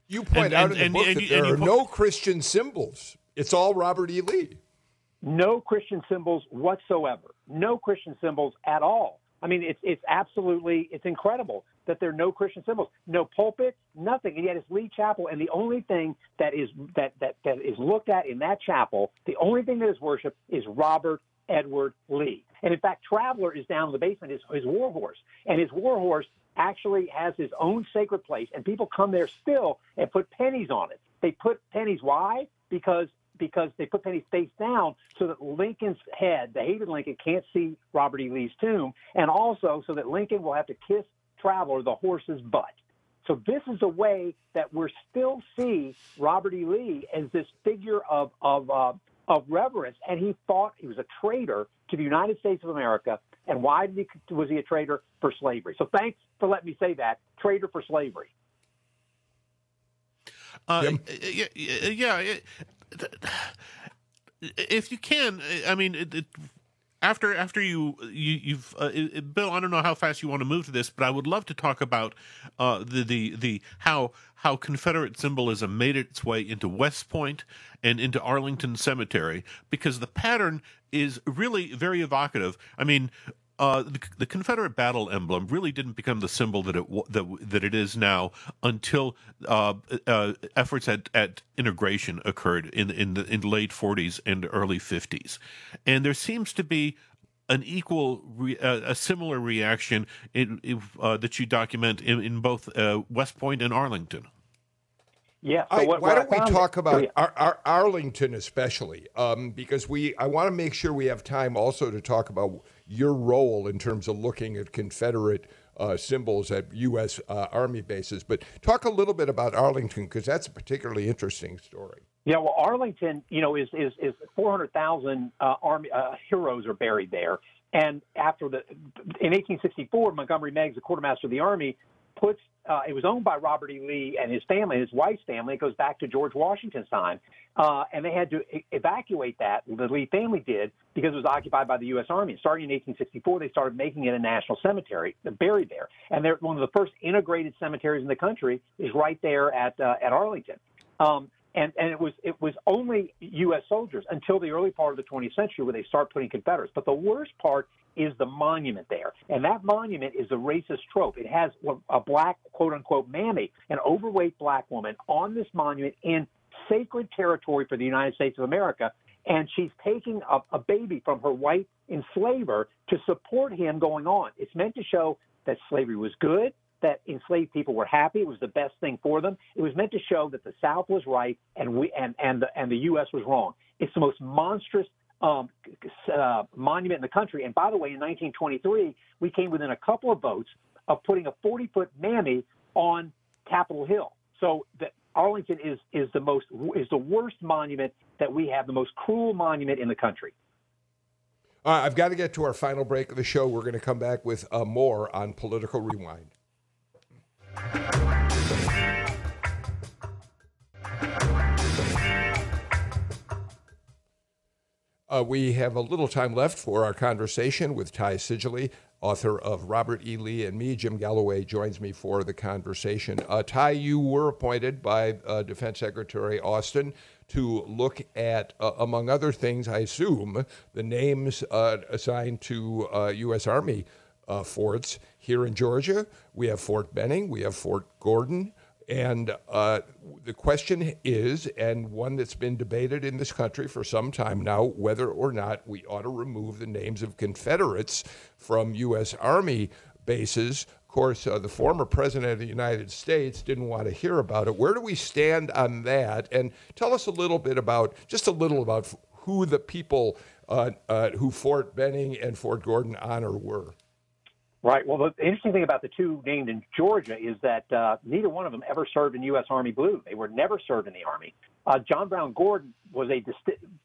[SPEAKER 2] You point and, out and, in the book and, that there are po- no Christian symbols. It's all Robert E. Lee.
[SPEAKER 3] No Christian symbols whatsoever. No Christian symbols at all. I mean, it's it's absolutely it's incredible that there are no Christian symbols, no pulpit, nothing, and yet it's Lee Chapel, and the only thing that is that that that is looked at in that chapel, the only thing that is worshipped is Robert Edward Lee. And in fact, Traveler is down in the basement, his his war horse, and his war horse actually has his own sacred place, and people come there still and put pennies on it. They put pennies. Why? Because because they put pennies face down so that Lincoln's head, the hated Lincoln, can't see Robert E. Lee's tomb, and also so that Lincoln will have to kiss Traveler the horse's butt. So this is a way that we're still see Robert E. Lee as this figure of of uh, of reverence, and he thought he was a traitor to the United States of America. And why did he, was he a traitor for slavery? So thanks for letting me say that, traitor for slavery.
[SPEAKER 4] Uh, yeah, yeah, if you can, I mean, it, it, after after you, you have uh, Bill, I don't know how fast you want to move to this, but I would love to talk about uh, the the the how how Confederate symbolism made its way into West Point and into Arlington Cemetery because the pattern is really very evocative. I mean, uh, the, the, Confederate battle emblem really didn't become the symbol that it that, that it is now until uh, uh, efforts at, at integration occurred in in the in late 40s and early 50s, and there seems to be an equal re, uh, a similar reaction in, in, uh, that you document in, in both West Point and Arlington.
[SPEAKER 3] Yeah. So
[SPEAKER 2] I,
[SPEAKER 3] what,
[SPEAKER 2] why
[SPEAKER 3] what
[SPEAKER 2] don't we talk about yeah. Ar- Ar- Arlington especially? Um, because we, I want to make sure we have time also to talk about your role in terms of looking at Confederate uh, symbols at U.S. Uh, Army bases. But talk a little bit about Arlington because that's a particularly interesting story.
[SPEAKER 3] Yeah, well, Arlington, you know, is is is 400,000 uh, Army uh, heroes are buried there. And after the in 1864, Montgomery Meigs, the quartermaster of the Army, puts uh, it was owned by Robert E. Lee and his family, his wife's family. It goes back to George Washington's time, uh, and they had to e- evacuate that. The Lee family did because it was occupied by the U.S. Army. starting in 1864, they started making it a national cemetery, buried there, and they're one of the first integrated cemeteries in the country is right there at uh, at Arlington. Um, and and it was it was only U.S. soldiers until the early part of the 20th century where they start putting Confederates. But the worst part is the monument there, and that monument is a racist trope. It has a black quote unquote mammy, an overweight black woman, on this monument in sacred territory for the United States of America, and she's taking a, a baby from her white enslaver to support him going on. It's meant to show that slavery was good, that enslaved people were happy. It was the best thing for them. It was meant to show that the South was right and we and and the, and the U.S. was wrong. It's the most monstrous um, uh, monument in the country. And by the way, in 1923, we came within a couple of votes of putting a 40 foot mammy on Capitol Hill. So Arlington is is the most is the worst monument that we have, the most cruel monument in the country.
[SPEAKER 2] All right, I've got to get to our final break of the show. We're going to come back with uh, more on Political Rewind. Uh, we have a little time left for our conversation with Ty Seidule, author of Robert E. Lee and Me. Jim Galloway joins me for the conversation. Uh, Ty, you were appointed by uh, Defense Secretary Austin to look at, uh, among other things, I assume, the names uh, assigned to U.S. Uh, Army forts here in Georgia. We have Fort Benning, we have Fort Gordon. And uh, the question is, and one that's been debated in this country for some time now, whether or not we ought to remove the names of Confederates from U.S. Army bases. Of course, uh, the former president of the United States didn't want to hear about it. Where do we stand on that? And tell us a little bit about, just a little about who the people uh, uh who Fort Benning and Fort Gordon honor were.
[SPEAKER 3] Right. Well, the interesting thing about the two named in Georgia is that uh, neither one of them ever served in U.S. Army Blue. They were never served in the Army. Uh, John Brown Gordon was a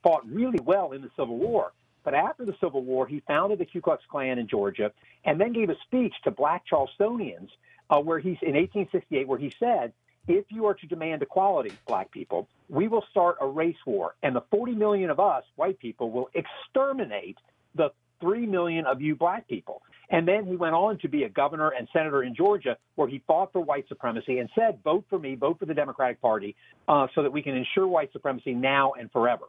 [SPEAKER 3] fought really well in the Civil War, but after the Civil War, he founded the Ku Klux Klan in Georgia, and then gave a speech to Black Charlestonians, uh, where he's in 1868, where he said, "If you are to demand equality, Black people, we will start a race war, and the 40 million of us, white people, will exterminate the 3 million of you black people. And then he went on to be a governor and senator in Georgia, where he fought for white supremacy and said, vote for me, vote for the Democratic Party, uh, so that we can ensure white supremacy now and forever.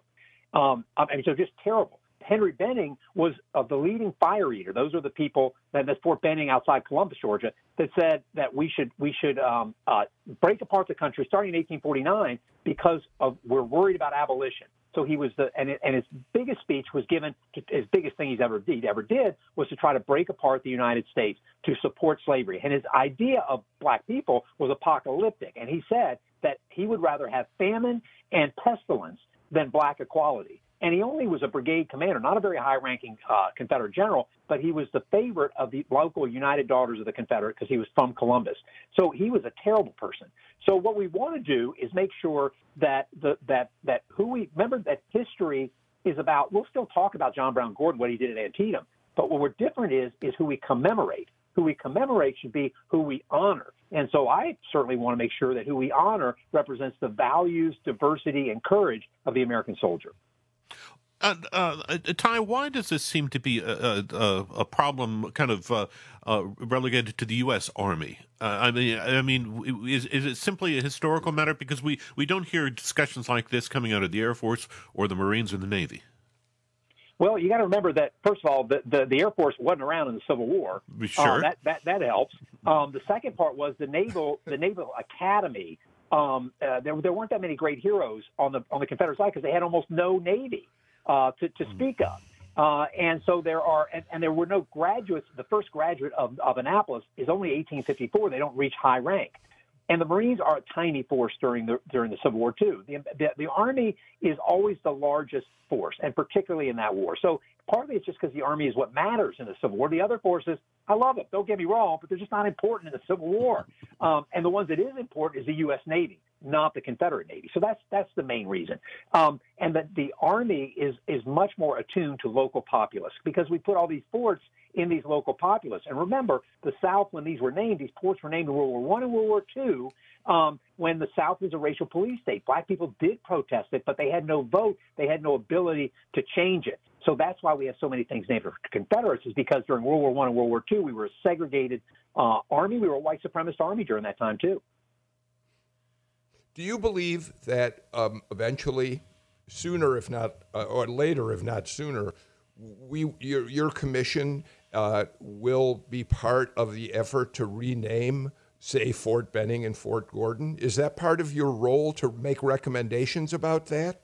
[SPEAKER 3] Um, so just terrible. Henry Benning was uh, the leading fire eater. Those are the people that that's Fort Benning outside Columbus, Georgia, that said that we should we should um, uh, break apart the country starting in 1849 because of we're worried about abolition. So he was the and and his biggest speech was given to, his biggest thing he's ever did ever did was to try to break apart the United States to support slavery. And his idea of black people was apocalyptic. And he said that he would rather have famine and pestilence than black equality and he only was a brigade commander, not a very high-ranking uh, Confederate general, but he was the favorite of the local United Daughters of the Confederate because he was from Columbus. So he was a terrible person. So what we want to do is make sure that the that that who we remember that history is about. We'll still talk about John Brown Gordon, what he did at Antietam, but what we're different is is who we commemorate. Who we commemorate should be who we honor. And so I certainly want to make sure that who we honor represents the values, diversity, and courage of the American soldier.
[SPEAKER 4] Uh, uh, uh, Ty, why does this seem to be a, a, a problem, kind of uh, uh, relegated to the U.S. Army? Uh, I mean, I mean, is is it simply a historical matter? Because we, we don't hear discussions like this coming out of the Air Force or the Marines or the Navy.
[SPEAKER 3] Well, you got to remember that first of all, the, the, the Air Force wasn't around in the Civil War.
[SPEAKER 4] Sure,
[SPEAKER 3] that that that helps. Um, the second part was the naval the Naval Academy. Um, there there weren't that many great heroes on the on the Confederate side because they had almost no Navy uh, to, to speak of. Uh, and so there are, and, and, there were no graduates. The first graduate of, of Annapolis is only 1854. They don't reach high rank. And the Marines are a tiny force during the during the Civil War too. The, the, the Army is always the largest force, and particularly in that war. So partly it's just because the Army is what matters in the Civil War. The other forces, I love them. Don't get me wrong, but they're just not important in the Civil War. Um, and the ones that is important is the U.S. Navy not the Confederate Navy. So that's that's the main reason. Um, and that the Army is is much more attuned to local populace because we put all these forts in these local populace. And remember, the South, when these were named, these ports were named in World War One and World War Two. Um, when the South was a racial police state, black people did protest it, but they had no vote. They had no ability to change it. So that's why we have so many things named for Confederates, is because during World War One and World War Two, we were a segregated uh, army. We were a white supremacist army during that time too.
[SPEAKER 2] Do you believe that um, eventually, sooner if not, uh, or later if not sooner, we your your commission uh, will be part of the effort to rename, say, Fort Benning and Fort Gordon? Is that part of your role to make recommendations about that?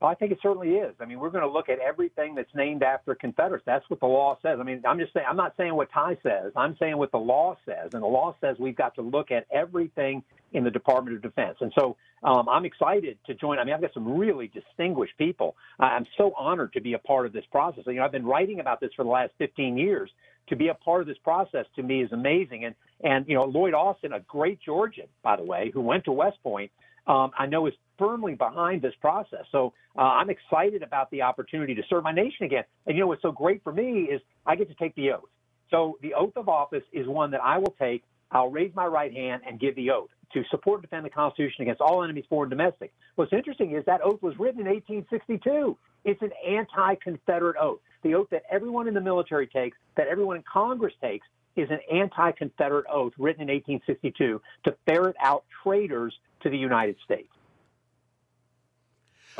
[SPEAKER 3] Well, I think it certainly is. I mean, we're going to look at everything that's named after Confederates. That's what the law says. I mean, I'm just saying, I'm not saying what Ty says. I'm saying what the law says. And the law says we've got to look at everything in the Department of Defense. And so um, I'm excited to join. I mean, I've got some really distinguished people. I'm so honored to be a part of this process. You know, I've been writing about this for the last 15 years. To be a part of this process to me is amazing. And, and you know, Lloyd Austin, a great Georgian, by the way, who went to West Point, um, I know is firmly behind this process. So uh, I'm excited about the opportunity to serve my nation again. And you know what's so great for me is I get to take the oath. So the oath of office is one that I will take. I'll raise my right hand and give the oath to support and defend the Constitution against all enemies, foreign and domestic. What's interesting is that oath was written in 1862. It's an anti-Confederate oath. The oath that everyone in the military takes, that everyone in Congress takes, is an anti-Confederate oath written in 1862 to ferret out traitors to the United States.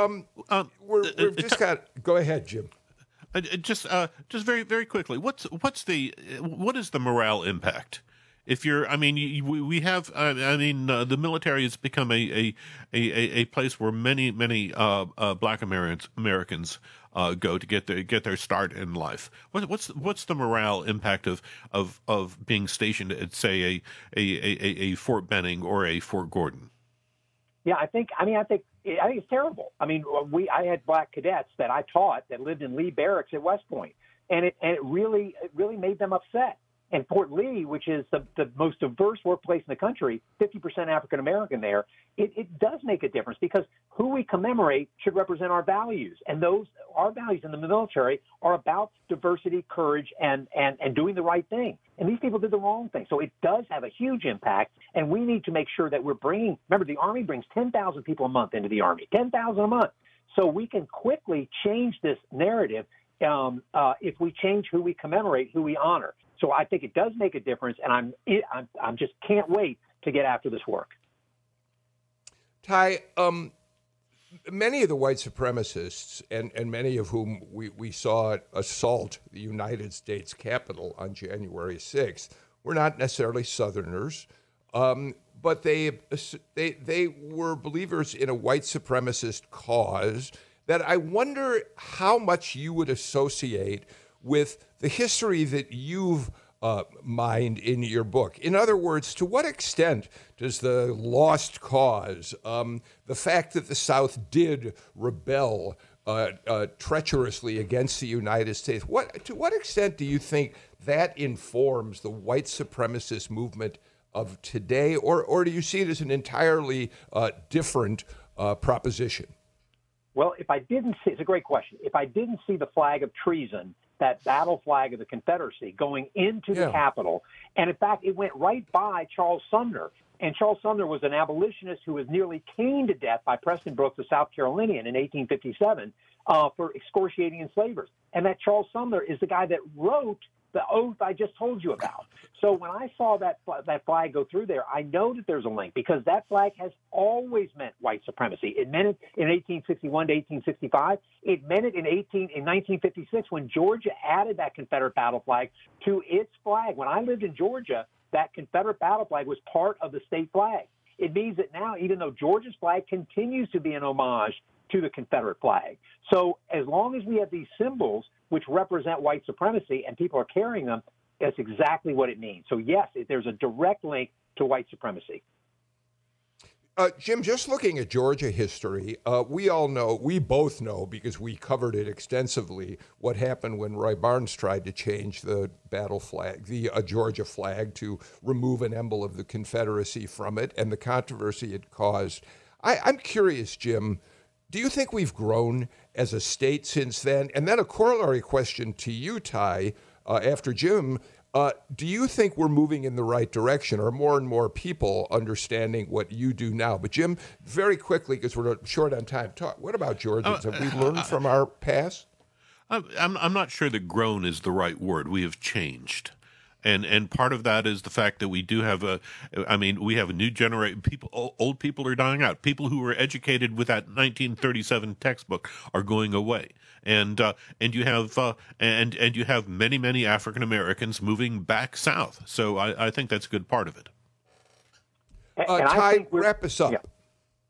[SPEAKER 2] Um, um we're, uh, we've just got. Go ahead, Jim.
[SPEAKER 4] Uh, just, uh, just very, very quickly. What's, what's the, what is the morale impact? If you're, I mean, you, we have, uh, I mean, uh, the military has become a a, a, a place where many, many uh, uh Black Americans Americans uh, go to get their get their start in life. What, what's what's the morale impact of of of being stationed at, say, a a, a, a Fort Benning or a Fort Gordon?
[SPEAKER 3] Yeah, I think. I mean, I think. I think it's terrible. I mean, uh, we. I had black cadets that I taught that lived in Lee Barracks at West Point, and it and it really it really made them upset. And Fort Lee, which is the, the most diverse workplace in the country, 50% African American there, it, it does make a difference because who we commemorate should represent our values. And those, our values in the military are about diversity, courage, and, and, and doing the right thing. And these people did the wrong thing. So it does have a huge impact. And we need to make sure that we're bringing, remember, the Army brings 10,000 people a month into the Army, 10,000 a month. So we can quickly change this narrative um, uh, if we change who we commemorate, who we honor. So I think it does make a difference, and I'm I'm, I'm just can't wait to get after this work.
[SPEAKER 2] Ty, um, many of the white supremacists, and, and many of whom we, we saw assault the United States Capitol on January 6th, were not necessarily Southerners, um, but they, they, they were believers in a white supremacist cause that I wonder how much you would associate with the history that you've uh, mined in your book. In other words, to what extent does the lost cause, um, the fact that the South did rebel uh, uh, treacherously against the United States, what to what extent do you think that informs the white supremacist movement of today, or or do you see it as an entirely uh, different uh, proposition?
[SPEAKER 3] Well, if I didn't see, it's a great question. If I didn't see the flag of treason that battle flag of the Confederacy going into the Capitol. And in fact, it went right by Charles Sumner. And Charles Sumner was an abolitionist who was nearly caned to death by Preston Brooks, a South Carolinian, in 1857 uh, for excoriating enslavers. And that Charles Sumner is the guy that wrote the oath I just told you about. So when I saw that that flag go through there, I know that there's a link because that flag has always meant white supremacy. It meant it in 1861 to 1865. It meant it in 18 in 1956 when Georgia added that Confederate battle flag to its flag. When I lived in Georgia, that Confederate battle flag was part of the state flag. It means that now, even though Georgia's flag continues to be an homage to the Confederate flag. So as long as we have these symbols which represent white supremacy and people are carrying them, that's exactly what it means. So yes, there's a direct link to white supremacy.
[SPEAKER 2] Uh, Jim, just looking at Georgia history, uh, we all know, we both know because we covered it extensively, what happened when Roy Barnes tried to change the battle flag, the uh, Georgia flag, to remove an emblem of the Confederacy from it and the controversy it caused. I, I'm curious, Jim, do you think we've grown as a state since then? And then a corollary question to you, Ty, uh, after Jim. Uh, do you think we're moving in the right direction? Are more and more people understanding what you do now? But Jim, very quickly, because we're short on time, talk. What about Georgians? Have we learned uh, from our past?
[SPEAKER 4] I'm I'm not sure that "grown" is the right word. We have changed. And and part of that is the fact that we do have a i mean we have a new generation people old people are dying out. People who were educated with that 1937 textbook are going away. And uh, and you have uh, and and you have many many african americans moving back south. So I, I think that's a good part of it.
[SPEAKER 2] Uh, Ty, wrap us up.
[SPEAKER 3] Yeah.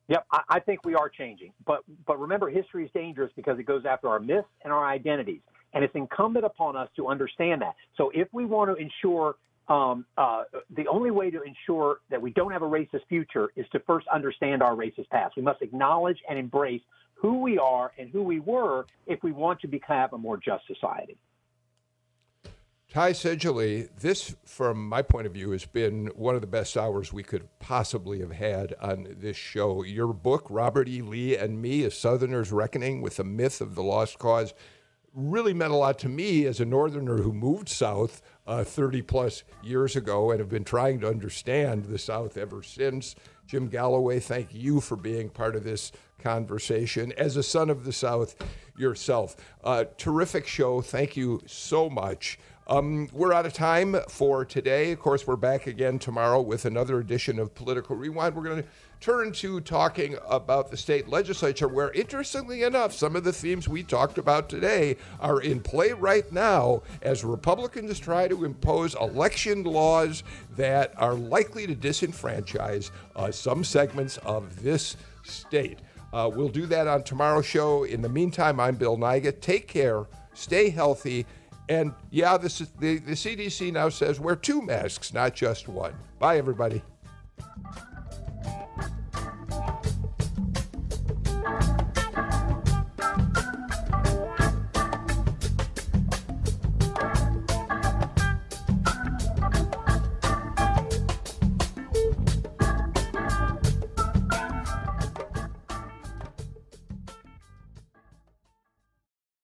[SPEAKER 3] Yep, I, I think we are changing, but but remember, history is dangerous because it goes after our myths and our identities. And it's incumbent upon us to understand that. So if we want to ensure um, uh, the only way to ensure that we don't have a racist future is to first understand our racist past. We must acknowledge and embrace who we are and who we were if we want to become a more just society.
[SPEAKER 2] Ty Seidule, this, from my point of view, has been one of the best hours we could possibly have had on this show. Your book, Robert E. Lee and Me, A Southerner's Reckoning with the Myth of the Lost Cause, really meant a lot to me as a northerner who moved south uh, 30 plus years ago and have been trying to understand the south ever since. Jim galloway thank you for being part of this conversation. As a son of the south yourself uh, terrific show. Thank you so much um, we're out of time for today. Of course, we're back again tomorrow with another edition of Political Rewind. We're going to turn to talking about the state legislature, where, interestingly enough, some of the themes we talked about today are in play right now as Republicans try to impose election laws that are likely to disenfranchise uh, some segments of this state. Uh, we'll do that on tomorrow's show. In the meantime, I'm Bill Nigut. Take care, stay healthy and yeah, this is, the, the CDC now says wear two masks, not just one. Bye, everybody.